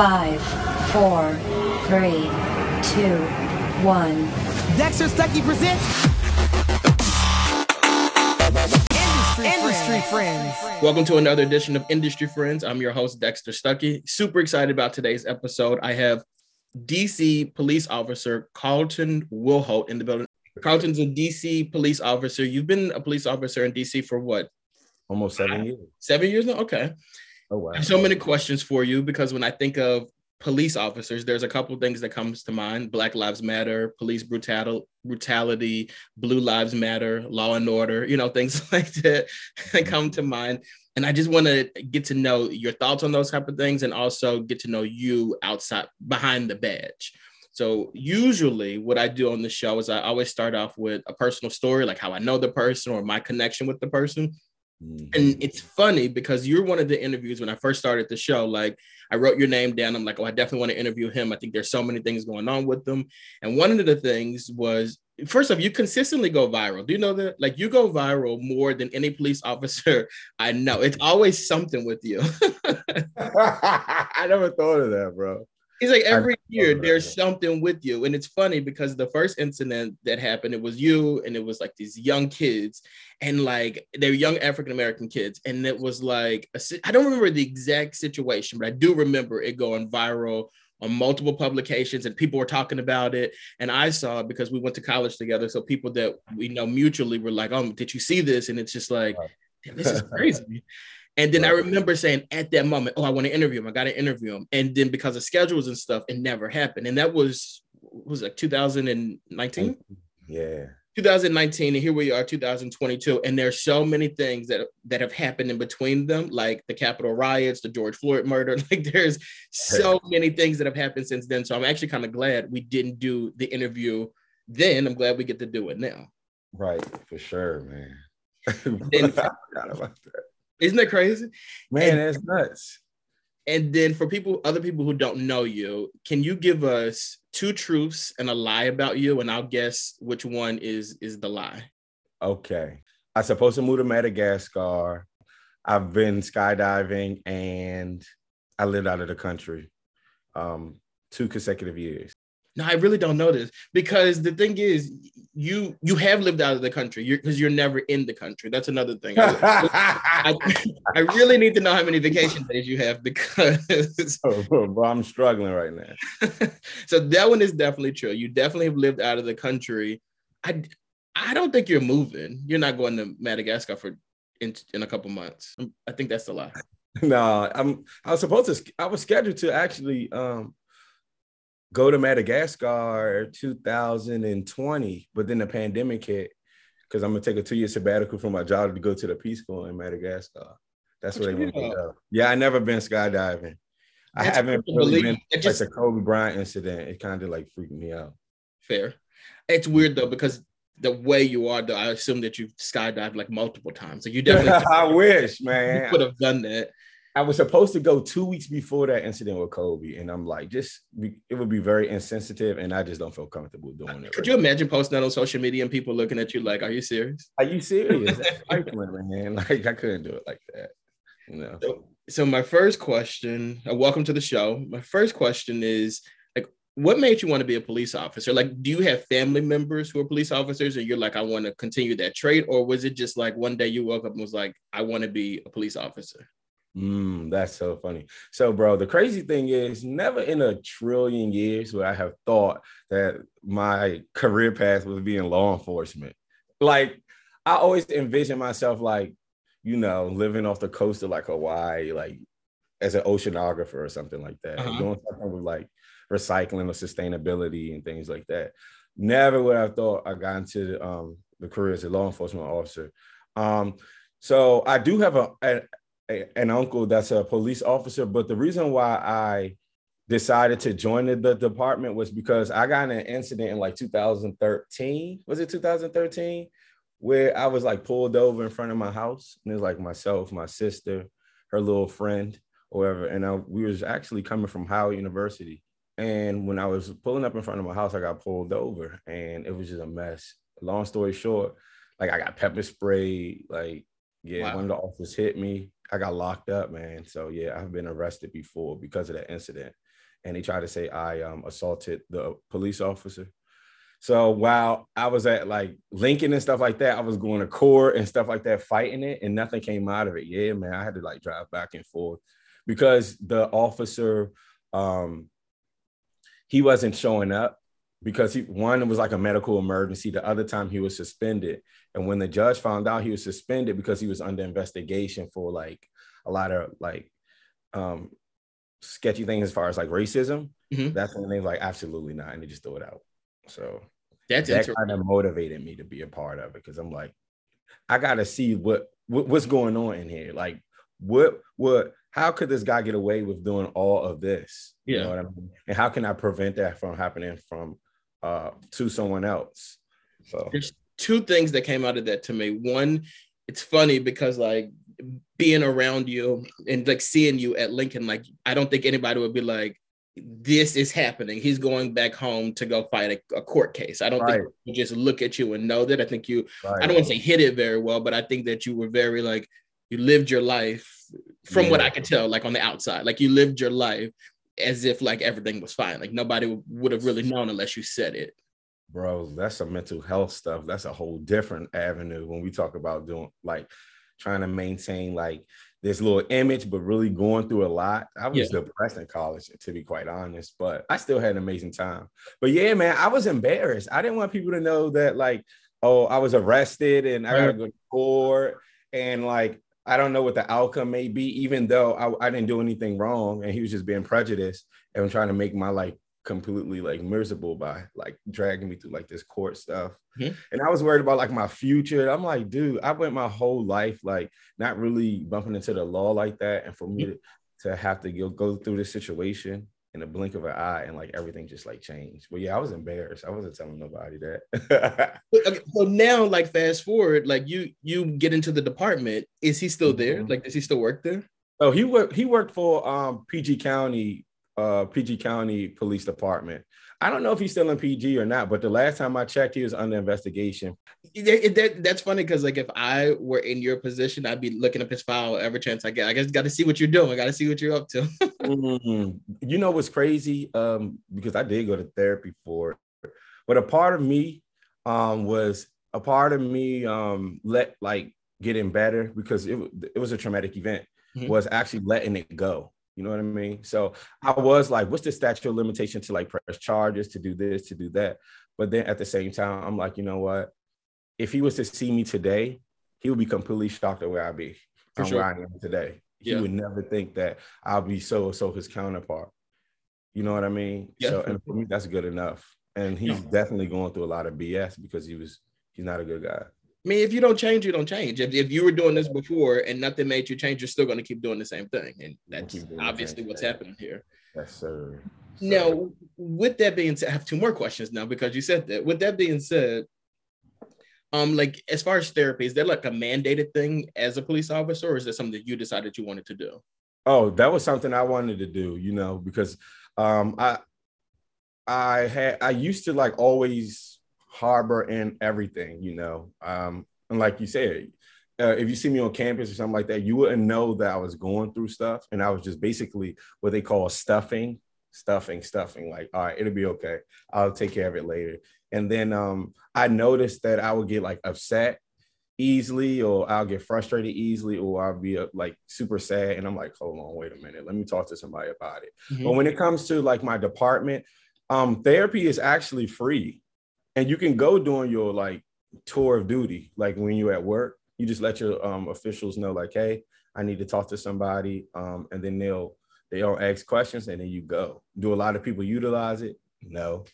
Five, four, three, two, one. Dexter Stuckey presents Industry, Industry Friends. Welcome to another edition of Industry Friends. I'm your host, Dexter Stuckey. Super excited about today's episode. I have DC police officer Carlton Wilhoit in the building. Carlton's a DC police officer. You've been a police officer in DC for what? Almost seven years. Seven years now? Okay. Oh wow. I have so many questions for you because when I think of police officers, there's a couple things that comes to mind: Black Lives Matter, police brutality, brutality, Blue Lives Matter, Law and Order. You know, things like that that come to mind. And I just want to get to know your thoughts on those type of things, and also get to know you outside behind the badge. So usually, what I do on the show is I always start off with a personal story, like how I know the person or my connection with the person. Mhm. And it's funny because you're one of the interviews when I first started the show. Like I wrote your name down. I'm like, oh, I definitely want to interview him. I think there's so many things going on with them. And one of the things was, first off, you consistently go viral. Do you know that? Like you go viral more than any police officer I know. It's always something with you. I never thought of that, bro. He's like every year there's something with you. And it's funny because the first incident that happened, it was you and it was like these young kids and like they were young African American kids. And it was like, a I don't remember the exact situation, but I do remember it going viral on multiple publications and people were talking about it. And I saw it because we went to college together. So people that we know mutually were like, oh, did you see this? And it's just like, "Damn, this is crazy. And then I remember saying at that moment, "Oh, I want to interview him. I got to interview him." And then because of schedules and stuff, it never happened. And that was was like 2019, mm-hmm. Yeah. 2019, and here we are, 2022. And there's so many things that that have happened in between them, like the Capitol riots, the George Floyd murder. Like there's so many things that have happened since then. So I'm actually kind of glad we didn't do the interview then. I'm glad we get to do it now. Right. For sure, man. Then- I forgot about that. Isn't that crazy? Man, that's nuts. And then for people, other people who don't know you, can you give us two truths and a lie about you? And I'll guess which one is is the lie. Okay. I supposed to move to Madagascar. I've been skydiving and I lived out of the country um two consecutive years. No, I really don't know this because the thing is, you you have lived out of the country because you're, never in the country. That's another thing. I, I, I really need to know how many vacation days you have because Oh, bro, I'm struggling right now. so that one is definitely true. You definitely have lived out of the country. I I don't think you're moving. You're not going to Madagascar for in in a couple months. I think that's a lie. No, I'm I was supposed to I was scheduled to actually um go to Madagascar 2020, but then the pandemic hit because I'm gonna take a two-year sabbatical from my job to go to the Peace Corps in Madagascar. That's What where they want me to go. Yeah, I never been skydiving. I haven't really been It like just- the Kobe Bryant incident. It kind of like freaked me out. Fair. It's weird though because the way you are, though, I assume that you've skydived like multiple times. So you definitely I wish, man. you could have done that. I was supposed to go two weeks before that incident with Kobe, and I'm like, just it would be very insensitive, and I just don't feel comfortable doing it. Could right you imagine posting that on social media and people looking at you like, "Are you serious?" Are you serious? That's man. Like I couldn't do it like that. You know. So, so my first question, uh, welcome to the show. My first question is like, what made you want to be a police officer? Like, do you have family members who are police officers, and you're like, I want to continue that trait, or was it just like one day you woke up and was like, I want to be a police officer? Mm, that's so funny. So, bro, the crazy thing is, never in a trillion years would I have thought that my career path would be in law enforcement. Like, I always envision myself like, you know, living off the coast of like Hawaii, like as an oceanographer or something like that, Uh-huh. doing something with like recycling or sustainability and things like that. Never would I have thought I got into um, the career as a law enforcement officer. Um, so I do have a, a a- an uncle that's a police officer, but the reason why I decided to join the, the department was because I got in an incident in like 2013. Was it 2013? Where I was like pulled over in front of my house, and it's like myself, my sister, her little friend, or whatever, and I, we was actually coming from Howard University. And when I was pulling up in front of my house, I got pulled over, and it was just a mess. Long story short, like I got pepper sprayed, like yeah, Wow. one of the officers hit me. I got locked up, man. So yeah, I've been arrested before because of that incident. And they tried to say I um, assaulted the police officer. So while I was at like Lincoln and stuff like that, I was going to court and stuff like that, fighting it, and nothing came out of it. Yeah, man, I had to like drive back and forth because the officer, um, he wasn't showing up because he one it was like a medical emergency. The other time he was suspended, and when the judge found out he was suspended because he was under investigation for like a lot of like um sketchy things as far as like racism, Mhm. that's when they was like absolutely not, and they just threw it out. So That's that kind of motivated me to be a part of it because I'm like, I gotta see what, what what's going on in here. Like, what what how could this guy get away with doing all of this? You Yeah. know what I mean? And how can I prevent that from happening from uh to someone else? So There's two things that came out of that to me. One, it's funny because like being around you and like seeing you at Lincoln, like I don't think anybody would be like, this is happening. He's going back home to go fight a, a court case. I don't Right. think you just look at you and know that. I think you right. I don't want to say hit it very well, but I think that you were very like you lived your life from what I could tell, like on the outside, like you lived your life as if like everything was fine. Like nobody would have really known unless you said it. bro, that's some mental health stuff. That's a whole different avenue when we talk about doing like trying to maintain like this little image, but really going through a lot. I was depressed in college, to be quite honest, but I still had an amazing time. But yeah, man, I was embarrassed. I didn't want people to know that like, oh, I was arrested and I gotta go to court and like I don't know what the outcome may be, even though I, I didn't do anything wrong and he was just being prejudiced and trying to make my life completely like miserable by like dragging me through like this court stuff. Mhm. And I was worried about like my future. I'm like, dude, I went my whole life like not really bumping into the law like that. And for me to, to have to go, go through this situation in a blink of an eye and like everything just like changed. But yeah, I was embarrassed. I wasn't telling nobody that. But, okay, so now, like fast forward, like you you get into the department. Is he still there? Mhm. Like, does he still work there? oh, he worked he worked for um PG County, uh PG County Police Department. I don't know if he's still in PG or not, but the last time I checked, he was under investigation. That- that's funny because like if I were in your position, I'd be looking up his file every chance I get. I guess got to see what you're doing. I got to see what you're up to. Mm, you know what's crazy? Um, because I did go to therapy for it, but a part of me um was a part of me um let like getting better because it, it was a traumatic event Mhm. was actually letting it go. You know what I mean? So I was like, what's the statute of limitation to like press charges, to do this, to do that? But then at the same time, I'm like, you know what? If he was to see me today, he would be completely shocked at where I'd be For sure. where I am today. He Yeah. would never think that I'll be so so his counterpart. You know what I mean? Yeah, so and for me, that's good enough. And he's Yeah. definitely going through a lot of BS because he was he's not a good guy. I mean, if you don't change, you don't change. If, if you were doing this before and nothing made you change, you're still going to keep doing the same thing, and that's keep doing the obviously what's happening here. Yes. Sir. Now, with that being said, I have two more questions now because you said that. With that being said, um, like as far as therapy, is that like a mandated thing as a police officer, or is that something that you decided you wanted to do? Oh, that was something I wanted to do, you know, because um I I had I used to like always harbor in everything, you know. Um and like you said, uh, if you see me on campus or something like that, you wouldn't know that I was going through stuff and I was just basically what they call stuffing, stuffing, stuffing like, all right, it'll be okay. I'll take care of it later. And then um I noticed that I would get like upset easily or I'll get frustrated easily or I'll be uh, like super sad and I'm like hold on wait a minute let me talk to somebody about it Mhm. but when it comes to like my department um therapy is actually free and you can go during your like tour of duty like when you're at work you just let your um officials know like hey I need to talk to somebody um and then they'll they'll ask questions and then you go do a lot of people utilize it no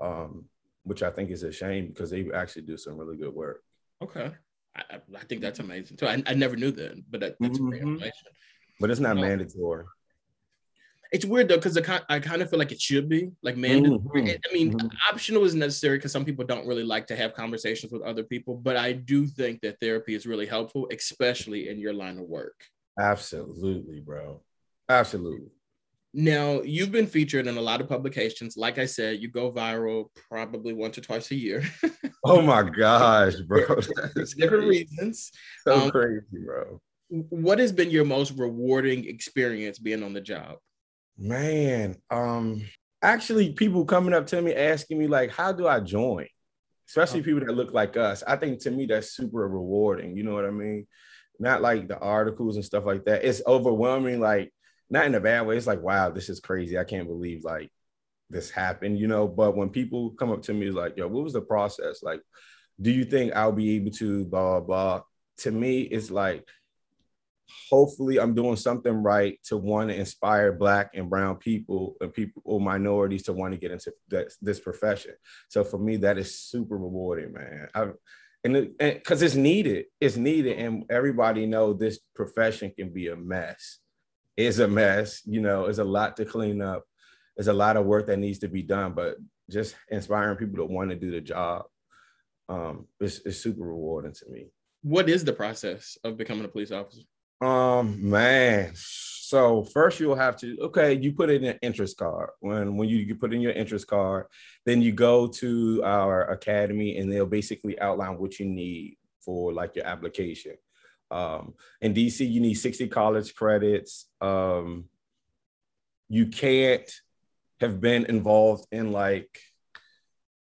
um which I think is a shame because they actually do some really good work Okay, I, I- think that's amazing too. I, I never knew that, but that, that's great Mhm. information. but it's not No. mandatory It's weird though because I, I kind of feel like it should be like mandatory. Mhm. I mean, Mhm. optional is necessary because some people don't really like to have conversations with other people, but I do think that therapy is really helpful, especially in your line of work. Absolutely, bro. Absolutely. Now, you've been featured in a lot of publications. Like I said, you go viral probably once or twice a year. Oh my gosh, bro. That's different crazy. reasons. So Um, crazy, bro. what has been your most rewarding experience being on the job? Man, um, actually, people coming up to me asking me like, "How do I join?" Especially people that look like us. I think to me that's super rewarding. You know what I mean? Not like the articles and stuff like that. It's overwhelming. Like not in a bad way. It's like, wow, this is crazy. I can't believe like this happened. You know. But when people come up to me like, "Yo, what was the process? Like, do you think I'll be able to blah blah?" To me, it's like hopefully I'm doing something right to want to inspire black and brown people and people or minorities to want to get into this, this profession. So for me, that is super rewarding, man. I, and because it, it's needed, it's needed, and everybody know this profession can be a mess. It's a mess, you know. It's a lot to clean up. There's a lot of work that needs to be done, but just inspiring people to want to do the job um, is, is super rewarding to me. What is the process of becoming a police officer? Um, man. So first you'll have to okay, you put in an interest card. When when you, you put in your interest card, then you go to our academy and they'll basically outline what you need for like your application. Um, in DC, you need 60 college credits. Um, you can't have been involved in like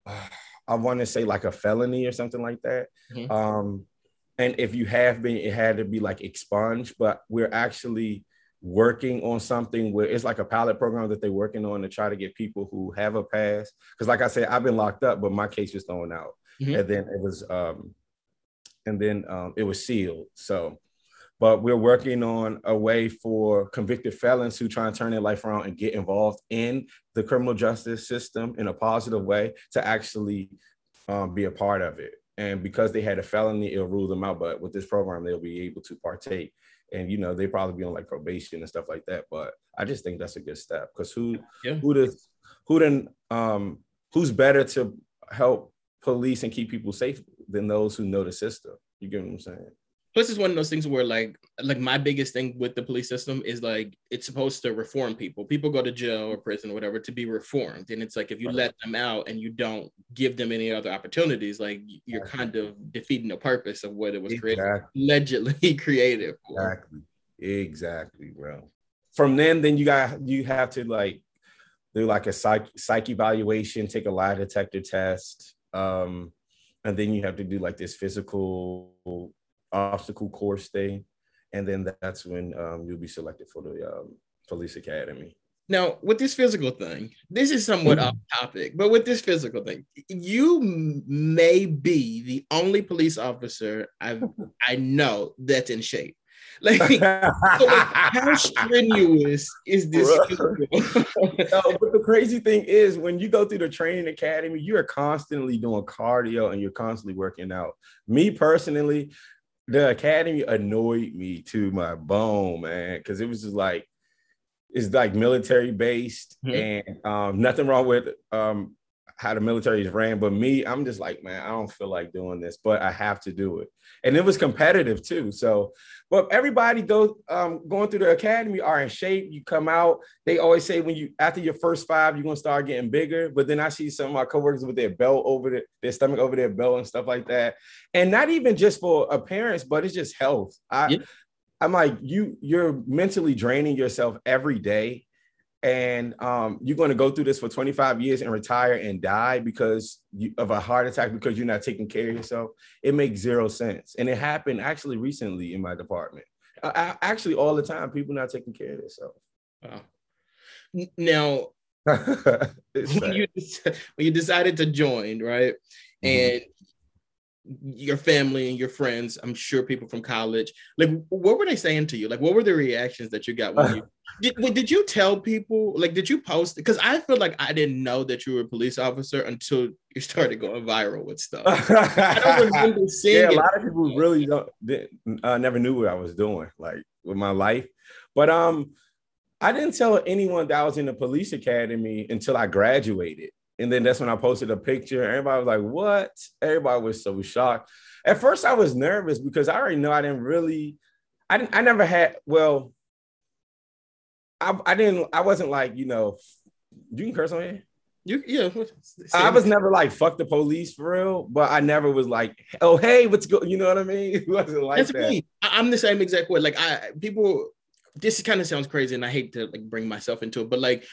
uh, I want to say like a felony or something like that. Mm-hmm. Um, and if you have been it had to be like expunged but we're actually working on something where it's like a pilot program that they're working on to try to get people who have a pass because like i said i've been locked up but my case was thrown out mm-hmm. and then it was um and then um, it was sealed so but we're working on a way for convicted felons who try and turn their life around and get involved in the criminal justice system in a positive way to actually um, be a part of it and because they had a felony, it'll rule them out. But with this program, they'll be able to partake, and you know they probably be on like probation and stuff like that. But I just think that's a good step because who yeah. who does who then um who's better to help police and keep people safe than those who know the system? You get what I'm saying? plus it's one of those things where like like my biggest thing with the police system is like it's supposed to reform people people go to jail or prison or whatever to be reformed and it's like if you right. let them out and you don't give them any other opportunities like you're kind of defeating the purpose of what it was exactly. created allegedly created for. exactly exactly bro from then then you got you have to like do like a psych psych evaluation take a lie detector test um and then you have to do like this physical obstacle course thing, and then that's when um, you'll be selected for the um, police academy. Now, with this physical thing, this is somewhat mm-hmm. off topic, but with this physical thing, you may be the only police officer I I know that's in shape. Like, so like how strenuous is this? no, but the crazy thing is, when you go through the training academy, you are constantly doing cardio and you're constantly working out. Me personally, the academy annoyed me to my bone, man, because it was just like it's like military based mm-hmm. and um, nothing wrong with um, how the military is ran. But me, I'm just like, man, I don't feel like doing this, but I have to do it. And it was competitive too. So, but everybody go um, going through the academy are in shape. You come out. They always say when you after your first five, you're gonna start getting bigger. But then I see some of my coworkers with their belt over the, their stomach over their belt and stuff like that. And not even just for appearance, but it's just health. I, yeah. I'm like, you you're mentally draining yourself every day and um, you're going to go through this for 25 years and retire and die because you, of a heart attack because you're not taking care of yourself? It makes zero sense. And it happened actually recently in my department. I, actually all the time people not taking care of themselves. Wow. now when you, when you decided to join right? Mm-hmm. and your family and your friends i'm sure people from college like what were they saying to you? Like what were the reactions that you got when you did, did you tell people like did you post because i feel like i didn't know that you were a police officer until you started going viral with stuff. I don't remember seeing yeah, a lot of people really don't uh, never knew what i was doing like with my life. But um i didn't tell anyone that i was in the police academy until i graduated and then that's when I posted a picture. Everybody was like, what? Everybody was so shocked. At first, I was nervous because I already know I didn't really, I didn't, I never had, well, I, I didn't, I wasn't like, you know, you can curse on here. You yeah. I was never like fuck the police for real, but I never was like, oh hey, what's going? You know what I mean? It wasn't like That's that. me. I'm the same exact way. Like I people. This kind of sounds crazy, and I hate to like bring myself into it, but like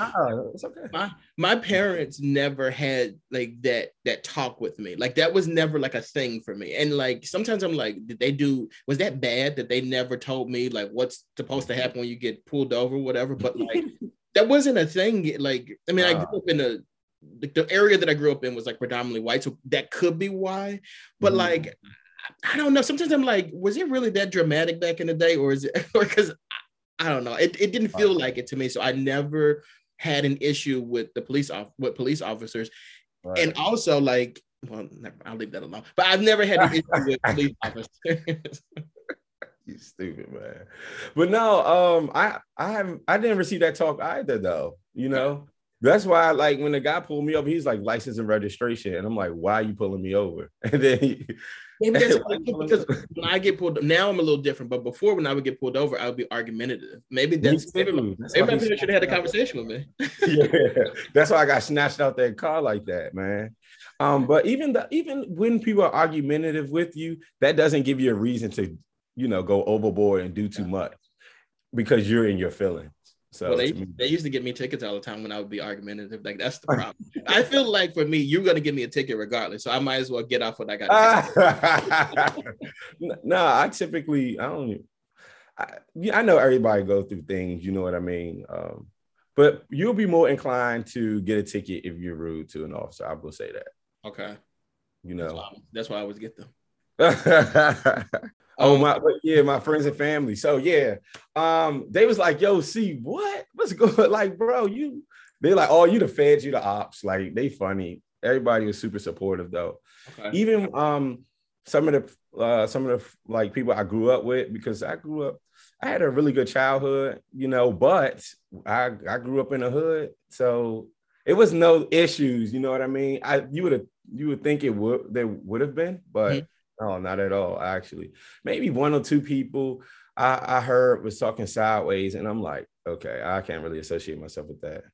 it's okay. my my parents never had like that that talk with me like that was never like a thing for me and like sometimes i'm like did they do was that bad that they never told me like what's supposed to happen when you get pulled over whatever but like that wasn't a thing like i mean i grew up in a the, the area that i grew up in was like predominantly white so that could be why but Mhm. like I- i don't know sometimes i'm like was it really that dramatic back in the day or is it or because I, don't know it, it didn't feel like it to me so i never had an issue with the police off with police officers Right. and also like well never, i'll leave that alone but i've never had an issue with police officers You stupid man. But no, um, I I haven't I didn't receive that talk either though. You know, that's why like when the guy pulled me up, he's like license and registration, and I'm like, why are you pulling me over? And then he, Maybe that's I because when I get pulled now I'm a little different, but before when I would get pulled over, I would be argumentative. Maybe that's maybe. That's maybe why my should have had a conversation with me. yeah, that's why I got snatched out that car like that, man. Um, but even the even when people are argumentative with you, that doesn't give you a reason to, you know, go overboard and do too much because you're in your feelings. So well, they, they used to give me tickets all the time when I would be argumentative. Like that's the problem. I feel like for me, you're gonna give me a ticket regardless, so I might as well get off what I got. No, I typically I don't. I, yeah, I know everybody go through things. You know what I mean. Um, but you'll be more inclined to get a ticket if you're rude to an officer. I will say that. okay, You that's know. why, that's why I always get them. oh my but yeah my friends and family. So yeah um they was like yo see what? What's going like bro you they're like oh you the feds you the ops. Like they funny. Everybody was super supportive though. Okay. even um some of the uh some of the like people i grew up with because i grew up i had a really good childhood you know but i i grew up in the hood so it was no issues you know what i mean? I you would have you would think it would there would have been but Mhm. No not at all actually maybe one or two people i i heard was talking sideways and i'm like okay i can't really associate myself with that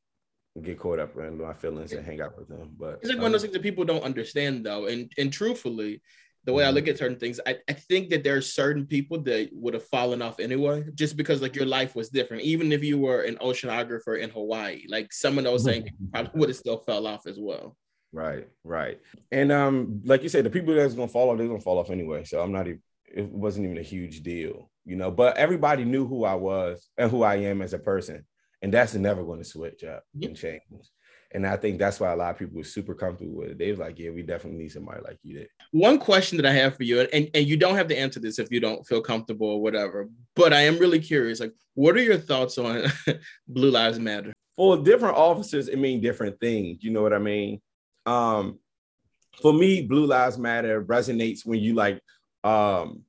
and get caught up in my feelings and hang out with them but It's like one of those um, things that people don't understand though. And and truthfully, the way I look mm-hmm. at certain things, I, I think that there are certain people that would have fallen off anyway, just because like your life was different. Even if you were an oceanographer in Hawaii, like some of those things probably would have still fell off as well. Right, right. And um, like you said, the people that's gonna fall off, they're gonna fall off anyway. So I'm not even it wasn't even a huge deal, you know. But everybody knew who I was and who I am as a person. And that's never going to switch up Yeah. and change. And I think that's why a lot of people were super comfortable with it. They was like, Yeah, we definitely need somebody like you did. One question that I have for you, and, and you don't have to answer this if you don't feel comfortable or whatever, but I am really curious. Like, what are your thoughts on Blue Lives Matter? for different officers, it mean different things. You know what I mean? Um, for me, Blue Lives Matter resonates when you like um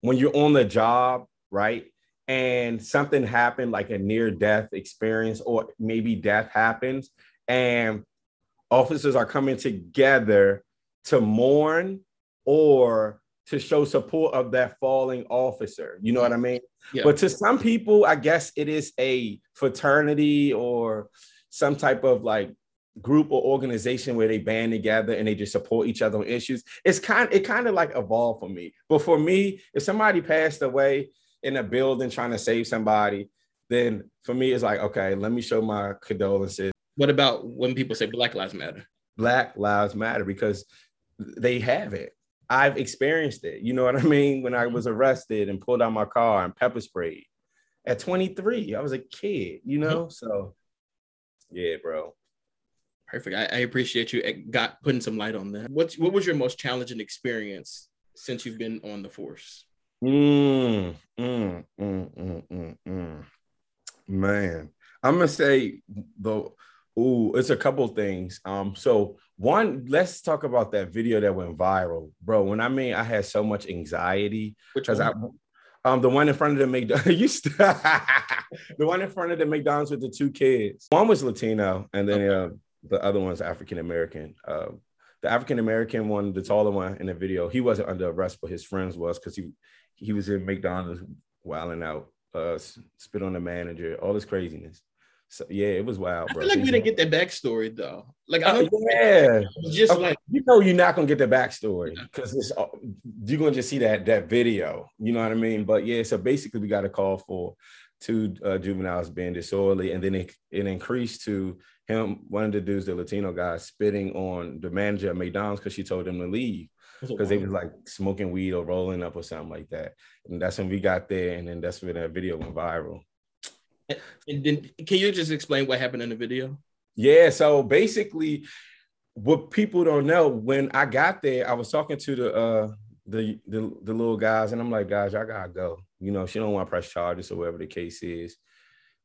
when you're on the job, right? And something happened, like a near-death experience, or maybe death happens, and officers are coming together to mourn or to show support of that falling officer. You know what I mean? Yeah. But to some people, I guess it is a fraternity or some type of like group or organization where they band together and they just support each other on issues. It's kind it kind of like evolved for me. But for me, if somebody passed away in a building trying to save somebody, then for me it's like, okay, let me show my condolences. What about when people say Black Lives Matter? Black Lives Matter because they have it. I've experienced it. You know what I mean? When I mm-hmm. was arrested and pulled out my car and pepper sprayed at 23, I was a kid, you mm-hmm. know? So, yeah, bro. Perfect. I, I appreciate you eh, got putting some light on that. What's what was your most challenging experience since you've been on the force? Mm, mm, mm, mm, mm, mm. Man, I'm gonna say the ooh, it's a couple things. Um, so one, let's talk about that video that went viral, bro. When I mean I had so much anxiety Which because I um the one in front of the McDonald's the one in front of the McDonald's with the two kids. One was Latino, and then uh, the other one's African American. Uh, the African American one, the taller one in the video, he wasn't under arrest, but his friends was because he he was in McDonald's wilding out, uh, spit on the manager, all this craziness. So yeah, it was wild, I feel like we didn't get that backstory though. Like I Uh, don't yeah, just Okay, like you know you're not gonna get the backstory because it's you're gonna just see that that video. You know what I mean? But yeah, so basically we got a call for two uh, juveniles being disorderly, and then it, it increased to him, one of the dudes, the Latino guy, spitting on the manager at McDonald's because she told him to leave because they was like smoking weed or rolling up or something like that. And that's when we got there, and then that's when that video went viral. And then can you just explain what happened in the video? Yeah, so basically, what people don't know, when I got there, I was talking to the uh the the, the little guys, and I'm like, guys, I gotta go. You know, she don't want to press charges or whatever the case is.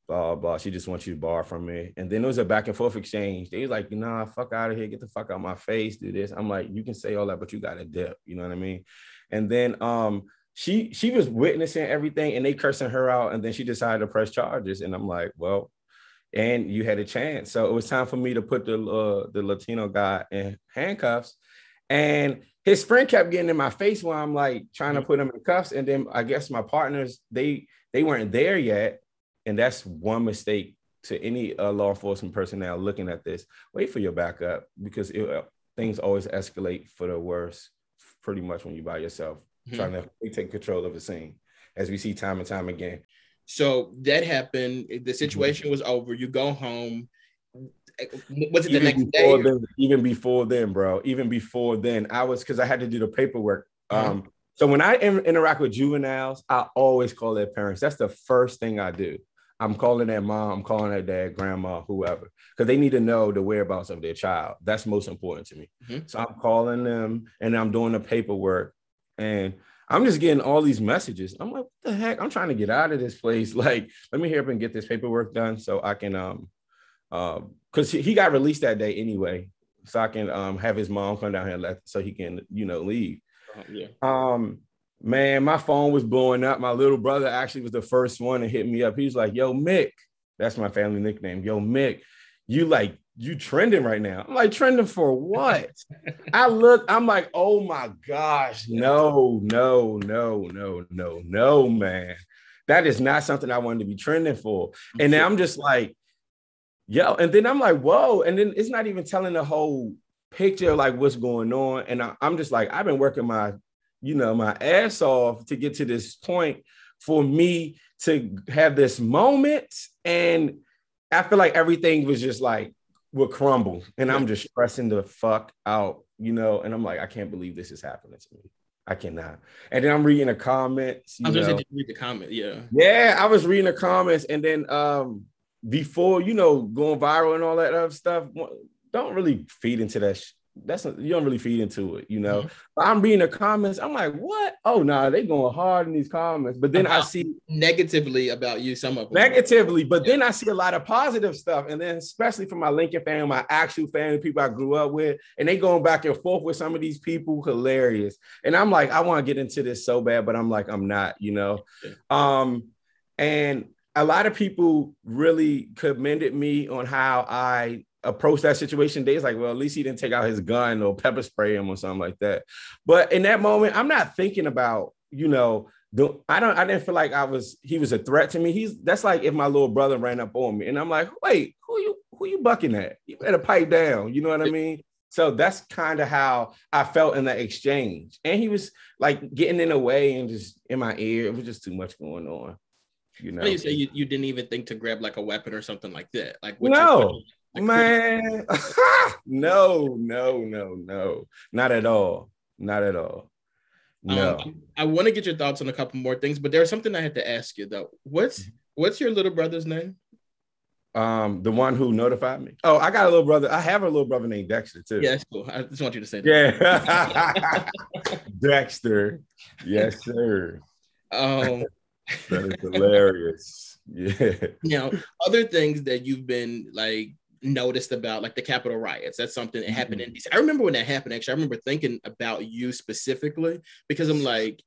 Blah blah. She just wants you to borrow from me. And then there was a back and forth exchange. They was like, nah, fuck out of here, get the fuck out of my face, do this. I'm like, you can say all that, but you gotta dip. You know what I mean? And then um she she was witnessing everything and they cursing her out, and then she decided to press charges. And I'm like, well, and you had a chance. So it was time for me to put the uh, the Latino guy in handcuffs, and his friend kept getting in my face while I'm like trying to put him in cuffs. And then I guess my partners they they weren't there yet, and that's one mistake to any uh, law enforcement personnel looking at this. Wait for your backup because it, uh, things always escalate for the worse. Pretty much when you're by yourself Trying to take control of a scene, as we see time and time again. So that happened. Mm-hmm. The situation was over. You go home. Was it the even next day? then, even before then, bro. Even before then, I was because I had to do the paperwork. Uh-huh. Um, so when I in- interact with juveniles, I always call their parents. That's the first thing I do. I'm calling their mom, I'm calling their dad, grandma, whoever, because they need to know the whereabouts of their child. That's most important to me. Mhm. So I'm calling them and I'm doing the paperwork, and I'm just getting all these messages. I'm like, what the heck? I'm trying to get out of this place. Like, let me hurry up and get this paperwork done so I can um um because he, got released that day anyway. So I can um have his mom come down here and let so he can, you know, leave. Uh, yeah. Um, man, my phone was blowing up. My little brother actually was the first one to hit me up. He was like, Yo, Mick, that's my family nickname. Yo, Mick, you like you trending right now. I'm like, trending for what? I look, I'm like, oh my gosh, no, no, no, no, no, no, man. That is not something I wanted to be trending for. And then I'm just like, yo, and then I'm like, whoa. And then it's not even telling the whole picture of like what's going on. And I, I'm just like, I've been working my, you know, my ass off to get to this point for me to have this moment. And I feel like everything was just like would crumble. And I'm just stressing the fuck out, you know. And I'm like, I can't believe this is happening to me. I cannot. And then I'm reading the comments. I was you gonna know. say, read the comment? Yeah. Yeah, I was reading the comments, and then um before you know going viral and all that other stuff, don't really feed into that. Sh- that's not, you don't really feed into it, you know. But I'm reading the comments. I'm like, what? Oh no, nah, they going hard in these comments. But then I see Negatively about you, some of them. negatively, but then I see a lot of positive stuff, and then especially from my Lincoln family, my actual family, people I grew up with, and they going back and forth with some of these people, hilarious. And I'm like, I want to get into this so bad, but I'm like, I'm not, you know. Yeah. Um, and a lot of people really commended me on how I approached that situation. They was like, well, at least he didn't take out his gun or pepper spray him or something like that. But in that moment, I'm not thinking about, you know, the, I don't I didn't feel like I was he was a threat to me. He's that's like if my little brother ran up on me and I'm like, wait, who you who you bucking at? You better pipe down. You know what I mean? So that's kind of how I felt in that exchange. And he was like getting in the way and just in my ear. It was just too much going on. You know, You say you, you didn't even think to grab like a weapon or something like that. Like what No. Man. no, no, no, no, not at all. Not at all. No. Um, I want to get your thoughts on a couple more things, but there's something I had to ask you though. What's Mm-hmm. what's your little brother's name? Um, the one who notified me. Oh, I got a little brother. I have a little brother named Dexter too. Yeah, that's cool. I just want you to say that. Yeah. Dexter. Yes, sir. Um, That is hilarious. Yeah. now, other things that you've been like noticed about, like the Capitol riots. That's something that happened Mm-hmm. in DC. I remember when that happened. Actually, I remember thinking about you specifically because I'm like,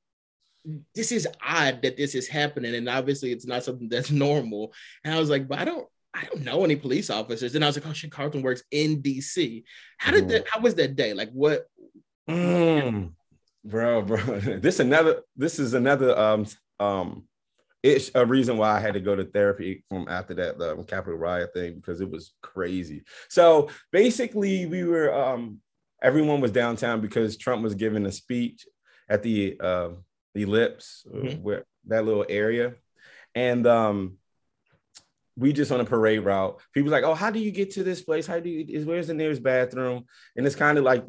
this is odd that this is happening, and obviously it's not something that's normal. And I was like, but I don't. I don't know any police officers. And I was like, oh shit, Carlton works in DC. How did Mhm. that, how was that day? Like what Mm. Bro, bro. This another this is another um um it's a reason why I had to go to therapy from after that the Capitol riot thing because it was crazy. So basically, we were um, everyone was downtown because Trump was giving a speech at the uh, ellipse Mhm. where that little area, and um, we just on a parade route. People like, oh, how do you get to this place? How do you? Is where's the nearest bathroom? And it's kind of like,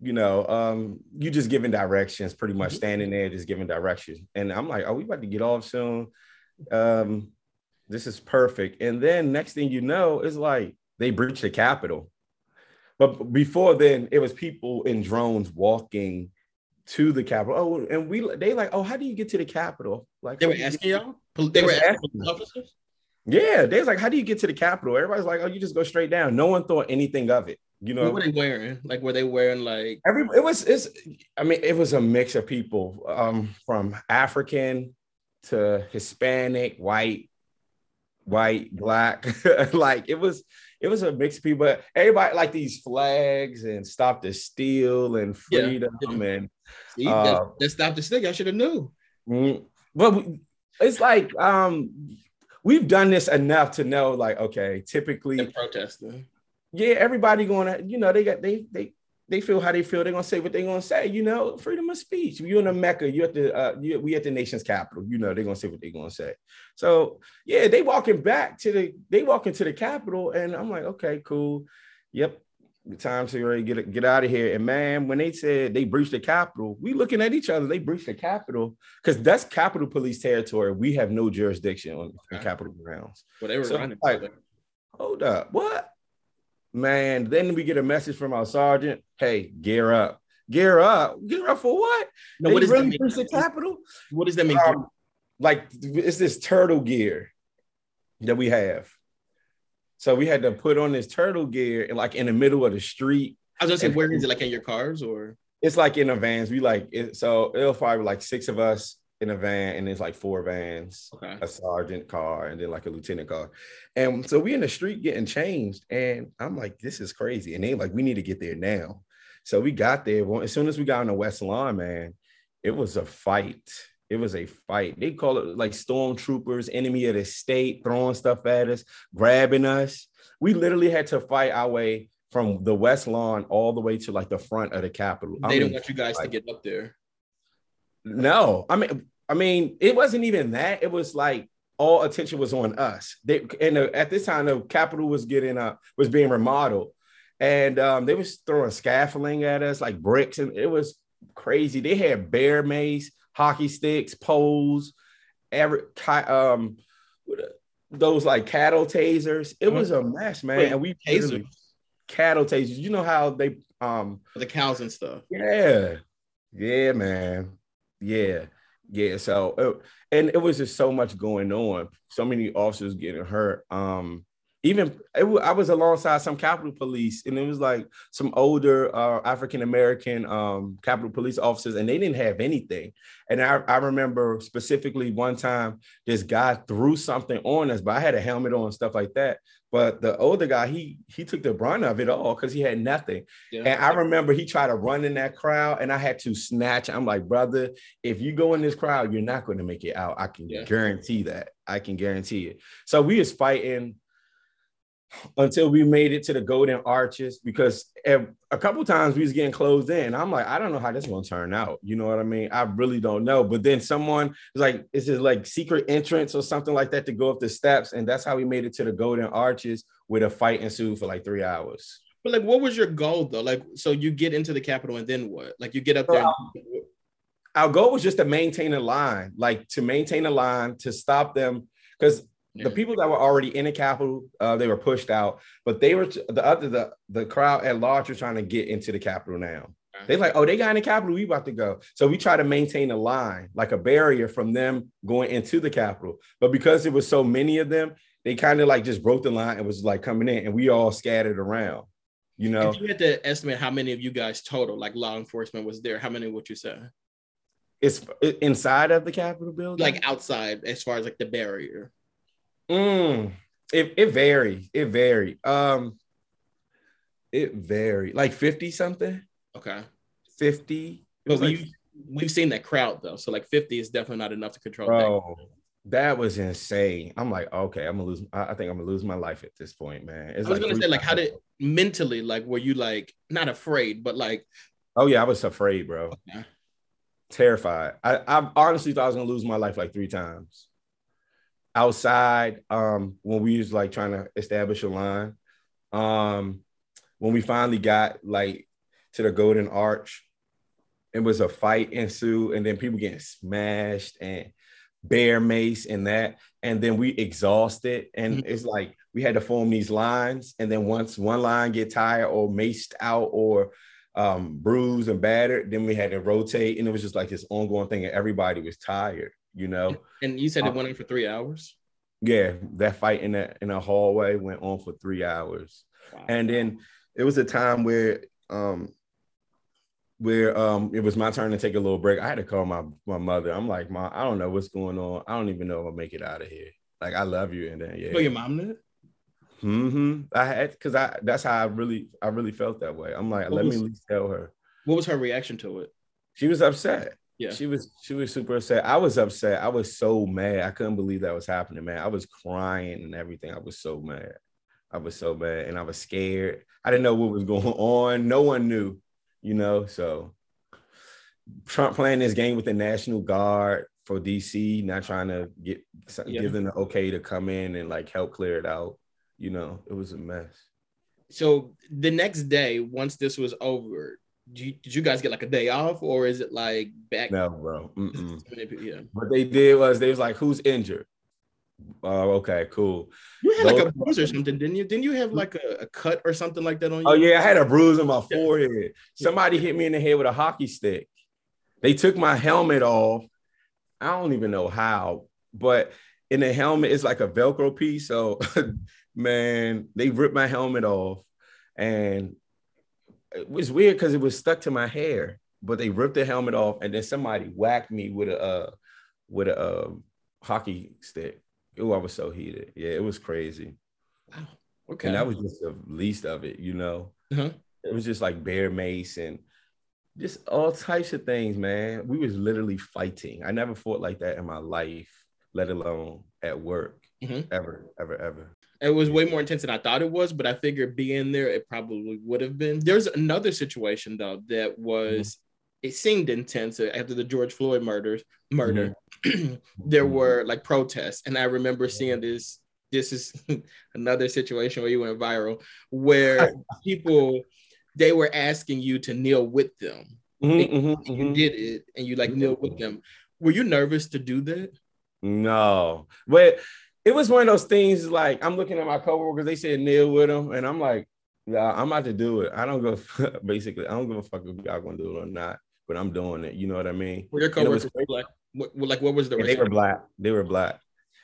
you know, um, you just giving directions, pretty much Mhm. standing there, just giving directions. And I'm like, are we about to get off soon? Um, this is perfect. And then next thing you know, it's like they breached the Capitol. But before then, it was people in drones walking to the Capitol. Oh, and we they like, oh, how do you get to the Capitol? Like They were do you get- asking y'all. They They were asking. officers. Yeah, they was like, how do you get to the Capitol? Everybody's like, oh, you just go straight down. No one thought anything of it. You know, What were they wearing? Like, were they wearing like? Every it was it's I mean it was a mix of people um from African to Hispanic, white, white, black. like it was it was a mix of people. Everybody like these flags and stop the steal and freedom yeah. and See, Uh, that, that stopped the stick. I should have knew. mm, but it's like um we've done this enough to know like okay typically protesting. yeah, everybody going to, you know, they got they they they feel how they feel. They're gonna say what they're gonna say. You know, freedom of speech. You in the Mecca. You're at the uh, you, we at the nation's capital. You know, they're gonna say what they're gonna say. So yeah, they walking back to the they walk into the Capitol, and I'm like, okay, cool. Yep, time to get get out of here. And man, when they said they breached the Capitol, we looking at each other. They breached the Capitol because that's Capitol Police territory. We have no jurisdiction on the Okay. Capitol grounds. Well, they were So, like, Hold up. What? Man, then we get a message from our sergeant. Hey, gear up. Gear up. Gear up for what? no, they what does really that breached the mean? Capitol? What does that mean? Um, like it's this turtle gear that we have. So we had to put on this turtle gear like in the middle of the street. I was gonna say, and- where is it? Like in your cars or? It's like in a vans. We like it, so it'll probably like six of us in a van, and it's like four vans. Okay. a sergeant car and then like a lieutenant car. And so we in the street getting changed. And I'm like, this is crazy. And they like, we need to get there now. So we got there. Well, as soon as we got on the West Lawn, man, it was a fight. It was a fight. They call it like stormtroopers, enemy of the state, throwing stuff at us, grabbing us. We literally had to fight our way from the West Lawn all the way to like the front of the Capitol. I They don't mean, want you guys to get up there. no, I mean, I mean, it wasn't even that. It was like all attention was on us. They and the, at this time, the Capitol was getting uh was being remodeled, and um, they was throwing scaffolding at us like bricks, and it was crazy. They had bear mace, hockey sticks, poles, every um those like cattle tasers. It was a mess, man. Wait, and we tasers? cattle tasers. You know how they um the cows and stuff. yeah. Yeah, man. Yeah. Yeah. So, uh, and it was just so much going on. So many officers getting hurt. Um, even wa- I was alongside some Capitol Police, and it was like some older uh, African American um, Capitol Police officers, and they didn't have anything. And I, I remember specifically one time this guy threw something on us, but I had a helmet on and stuff like that. But the older guy, he he took the brunt of it all because he had nothing. Yeah. And I remember he tried to run in that crowd, and I had to snatch. I'm like, brother, if you go in this crowd, you're not going to make it out. I can Yeah. guarantee that. I can guarantee it. So we was fighting until we made it to the Golden Arches because a couple times we was getting closed in. I'm like, I don't know how this is going to turn out. You know what I mean? I really don't know. But then someone was like, is it like secret entrance or something like that to go up the steps? And that's how we made it to the Golden Arches with a fight ensued for like three hours. But like, what was your goal though? Like, so you get into the Capitol and then what? Like, you get up there. and- our goal was just to maintain a line, like to maintain a line to stop them, because Yeah. the people that were already in the Capitol, uh, they were pushed out, but they were the other the the crowd at large were trying to get into the Capitol now. They're like, oh, they got in the Capitol, we about to go. So we try to maintain a line, like a barrier from them going into the Capitol. But because there was so many of them, they kind of like just broke the line and was like coming in, and we all scattered around. You know, If you had to estimate how many of you guys total, like law enforcement was there, how many would you say? it's inside of the Capitol building. Like outside, as far as like the barrier. Mm, it it varied. It varied. Um, it varied. Like fifty something. Okay. Fifty. But was like, we we've seen that crowd though, so like 50 is definitely not enough to control. bro. That was insane. I'm like, okay, I'm gonna lose. I think I'm gonna lose my life at this point, man. It's I was gonna say, like, how did mentally, like, were you like not afraid, but like, Oh yeah, I was afraid, bro. Okay. Terrified. I, I honestly thought I was gonna lose my life like three times. Outside, um, when we was like trying to establish a line, um, when we finally got like to the Golden Arch, it was a fight ensue, and then people getting smashed and bear mace and that, and then we exhausted, and Mhm. it's like we had to form these lines, and then once one line get tired or maced out or um, bruised and battered. Then we had to rotate, and it was just like this ongoing thing, and everybody was tired. You know, and you said Uh, it went on for three hours. yeah, that fight in that in a hallway went on for three hours, Wow. and then it was a time where um where um it was my turn to take a little break. I had to call my my mother. I'm like, Mom, I don't know what's going on. I don't even know if I'll make it out of here. Like, I love you, and then yeah, Oh, your mom did. hmm I had because I that's how I really I really felt that way. I'm like, What let was- me at least tell her. What was her reaction to it? She was upset. Yeah. She was she was super upset. I was upset. I was so mad. I couldn't believe that was happening, man. I was crying and everything. I was so mad. I was so mad and I was scared. I didn't know what was going on. No one knew, you know. So Trump playing this game with the National Guard for DC, not trying to get Yeah. give them the okay to come in and like help clear it out. You know, it was a mess. So the next day, once this was over, you, did you guys get like a day off, or is it like back? No, bro. Mm-mm. Yeah, What they did was they was like, "Who's injured?" Oh, okay, cool. you had like a bruise or something, didn't you? Didn't you have like a, a cut or something like that on you? Oh yeah, I had a bruise on my Yeah. forehead. Somebody hit me in the head with a hockey stick. They took my helmet off. I don't even know how, but in the helmet it's like a Velcro piece. So, man, they ripped my helmet off, and it was weird because it was stuck to my hair. But they ripped the helmet off, and then somebody whacked me with a uh, with a uh, hockey stick. Oh, I was so heated. Yeah, it was crazy. Wow. Okay. And that was just the least of it, you know. Uh-huh. It was just like bear mace and just all types of things, man. We was literally fighting. I never fought like that in my life, let alone at work, Mhm. ever, ever, ever. It was way more intense than I thought it was, but I figured being there, it probably would have been. There's another situation though that was it seemed intense after the George Floyd murders murder. there were like protests, and I remember seeing this. This is another situation where you went viral, where people they were asking you to kneel with them. Mhm, mhm, You mhm. did it, and you like kneel with them. Were you nervous to do that? No, but it was one of those things. Like I'm looking at my coworkers, they said kneel with them, and I'm like, yeah, I'm about to do it. I don't go. Basically, I don't give a fuck if y'all gonna do it or not, but I'm doing it. You know what I mean? Were your coworkers like, what, what- like what was the they were black. They were black,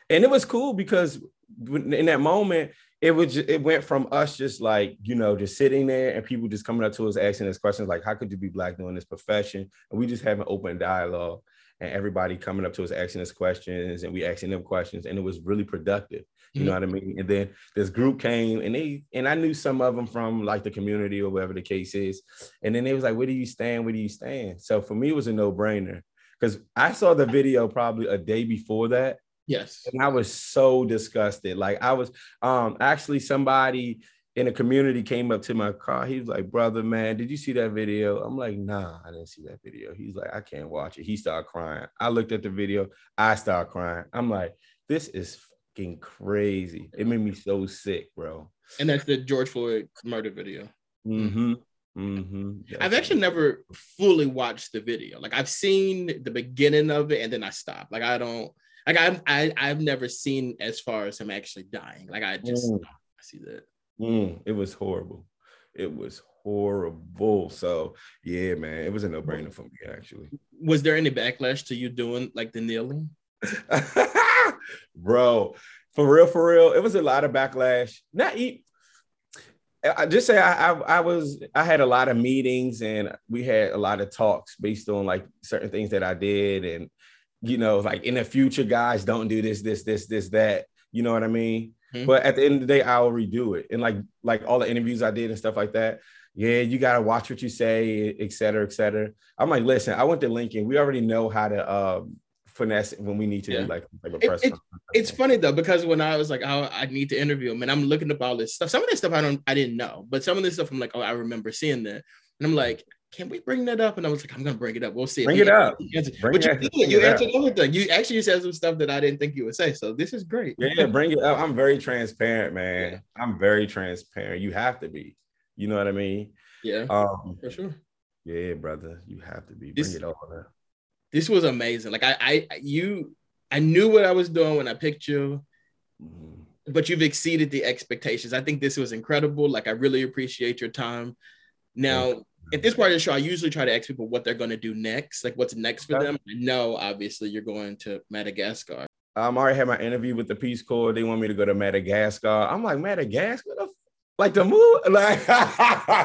and it was cool because in that moment, it was ju- it went from us just like you know just sitting there and people just coming up to us asking us questions like, "How could you be black doing this profession?" And we just having open dialogue, and everybody coming up to us asking us questions, and we asking them questions, and it was really productive. You know what I mean? And then this group came, and they and I knew some of them from like the community or whatever the case is, and then they was like, "Where do you stand? Where do you stand?" So for me, it was a no brainer because I saw the video probably a day before that, Yes. and I was so disgusted. Like I was, um, actually somebody in the community came up to my car. He was like, "Brother, man, did you see that video?" I'm like, "Nah, I didn't see that video." He's like, "I can't watch it." He started crying. I looked at the video. I started crying. I'm like, "This is fucking crazy." It made me so sick, bro. And that's the George Floyd murder video. Mm-hmm. Mm-hmm. I've actually never fully watched the video. Like I've seen the beginning of it and then I stopped. Like I don't like I've I, I've never seen as far as him actually dying. Like I just Mm. I see that. Mm, it was horrible. It was horrible. So yeah, man, it was a no-brainer for me actually. Was there any backlash to you doing like the kneeling? Bro, for real, for real, it was a lot of backlash. Not eat. I just say I, I I was I had a lot of meetings and we had a lot of talks based on like certain things that I did and you know like in the future guys don't do this this this this that you know what I mean Mhm. but at the end of the day I'll redo it and like like all the interviews I did and stuff like that yeah you got to watch what you say et cetera et cetera I'm like listen I went to Lincoln we already know how to um finesse when we need to Yeah. do like some type of It- press. it- It's funny though because when I was like, oh, I need to interview him, and I'm looking up all this stuff. Some of this stuff I don't, I didn't know, but some of this stuff I'm like, oh, I remember seeing that, and I'm like, can we bring that up? And I was like, I'm gonna bring it up. We'll see. Bring it up. Bring But you, it- did. you up. answered everything. You actually said some stuff that I didn't think you would say. So this is great. Yeah, bring it up. I'm very transparent, man. I'm very transparent. You have to be. You know what I mean? Yeah, Um, for sure. yeah, brother, you have to be. Bring This- it on. This was amazing. Like I, I, you, I knew what I was doing when I picked you. Mhm. but you've exceeded the expectations. I think this was incredible. Like I really appreciate your time. Now, at this part of the show, I usually try to ask people what they're going to do next, like what's next for them. I know, obviously, you're going to Madagascar. Um, I already had my interview with the Peace Corps. They want me to go to Madagascar. I'm like, Madagascar? The Like the move? Like,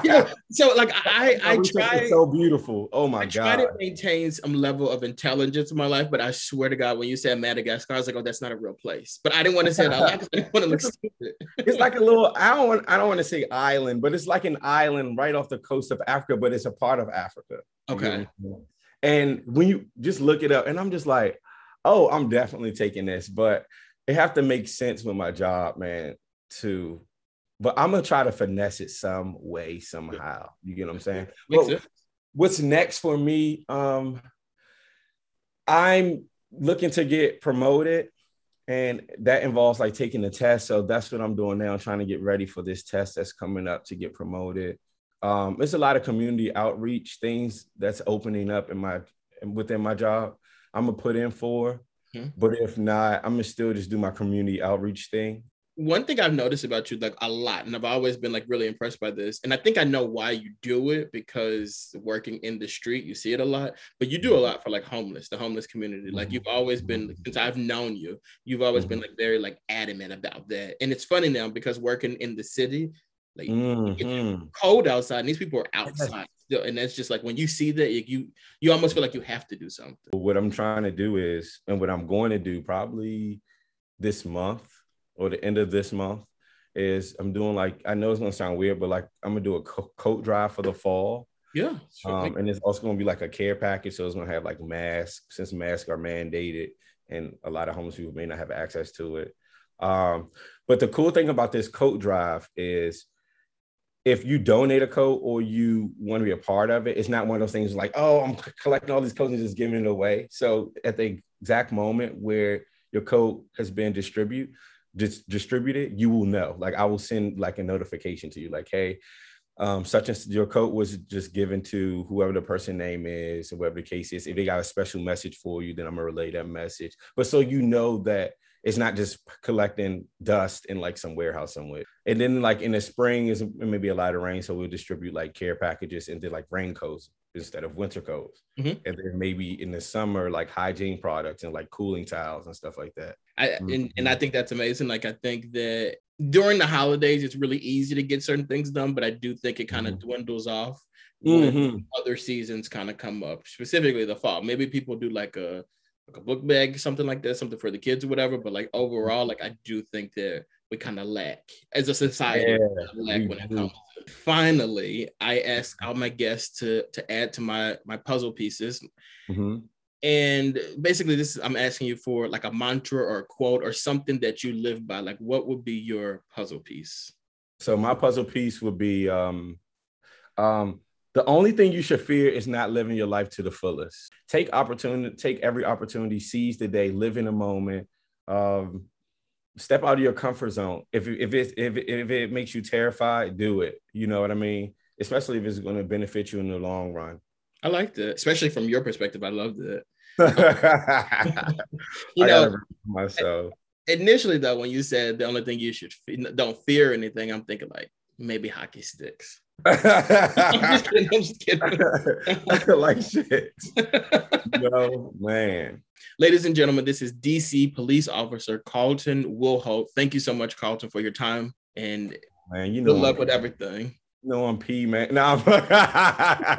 Yeah. So, like, I, I, I try. so beautiful. Oh my god. I try to maintain some level of intelligence in my life, but I swear to God, when you said Madagascar, I was like, "Oh, that's not a real place." But I didn't want to say it out loud I didn't want to look stupid. It's like a little. I don't. Want, I don't want to say island, but it's like an island right off the coast of Africa, but it's a part of Africa. You Okay. know I'm saying? And when you just look it up, and I'm just like, oh, I'm definitely taking this, but it have to make sense with my job, man. To, but I'm gonna try to finesse it some way, somehow. You get what I'm saying? Makes Well, sense. what's next for me? Um, I'm looking to get promoted, and that involves like taking the test. So that's what I'm doing now, trying to get ready for this test that's coming up to get promoted. Um, there's a lot of community outreach things that's opening up in my within my job. I'm gonna put in for, Mhm. but if not, I'm gonna still just do my community outreach thing. One thing I've noticed about you like a lot, and I've always been like really impressed by this, and I think I know why you do it because working in the street, you see it a lot, but you do a mm-hmm. lot for like homeless, the homeless community. Like you've mm-hmm. always been since I've known you, you've always been mm-hmm. like very like adamant about that. And it's funny now because working in the city, like Mhm. cold outside, and these people are outside still, and that's just like when you see that, you, you almost feel like you have to do something. what I'm trying to do is, and what I'm going to do probably this month or the end of this month is I'm doing like I know it's gonna sound weird, but like I'm gonna do a co- coat drive for the fall. Yeah. sure. Um, and it's also gonna be like a care package, so it's gonna have like masks since masks are mandated, and a lot of homeless people may not have access to it. Um, but the cool thing about this coat drive is if you donate a coat or you want to be a part of it, it's not one of those things like, oh, I'm collecting all these coats and just giving it away. So at the exact moment where your coat has been distributed, just distribute it, you will know. Like I will send like a notification to you, like, hey, um, such as your coat was just given to whoever the person name is, or whatever the case is. If they got a special message for you, then I'm gonna relay that message. But so you know that it's not just collecting dust in like some warehouse somewhere. And then like in the spring is maybe a lot of rain, so we'll distribute like care packages into like raincoats instead of winter coats. Mhm. And then maybe in the summer like hygiene products and like cooling towels and stuff like that. I and, and I think that's amazing. Like I think that during the holidays, it's really easy to get certain things done, but I do think it kind of Mhm. dwindles off when Mhm. other seasons kind of come up, specifically the fall. Maybe people do like a like a book bag, something like that, something for the kids or whatever. But like overall, like I do think that we kind of lack as a society. Yeah, lack when it comes. to- Finally, I ask all my guests to to add to my my puzzle pieces. Mhm. And basically, this is, I'm asking you for like a mantra or a quote or something that you live by. Like, what would be your puzzle piece? So my puzzle piece would be um, um, the only thing you should fear is not living your life to the fullest. Take opportunity, take every opportunity, seize the day, live in a moment. Um, step out of your comfort zone. If if it if if it makes you terrified, do it. You know what I mean? Especially if it's going to benefit you in the long run. I like that, especially from your perspective. I love that. You gotta know, myself. initially though, when you said the only thing you should don't fear anything, I'm thinking like maybe hockey sticks. I'm just kidding. I'm just kidding. like shit. No man. Ladies and gentlemen, this is DC Police Officer Carlton Wilholt. Thank you so much, Carlton, for your time and Man, you know good luck with everything. You know I'm P, man. Nah,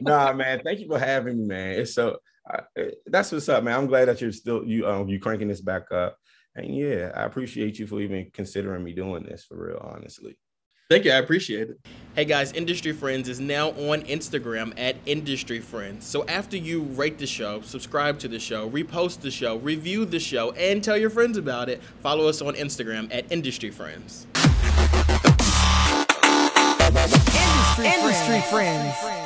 nah, man. Thank you for having me, man. It's so I, that's what's up, man. I'm glad that you're still you um you cranking this back up. And yeah, I appreciate you for even considering me doing this for real, honestly. Thank you. I appreciate it. Hey guys, Industry Friends is now on Instagram at Industry Friends. So after you rate the show, subscribe to the show, repost the show, review the show, and tell your friends about it, follow us on Instagram at Industry Friends. Industry, Industry friends. friends.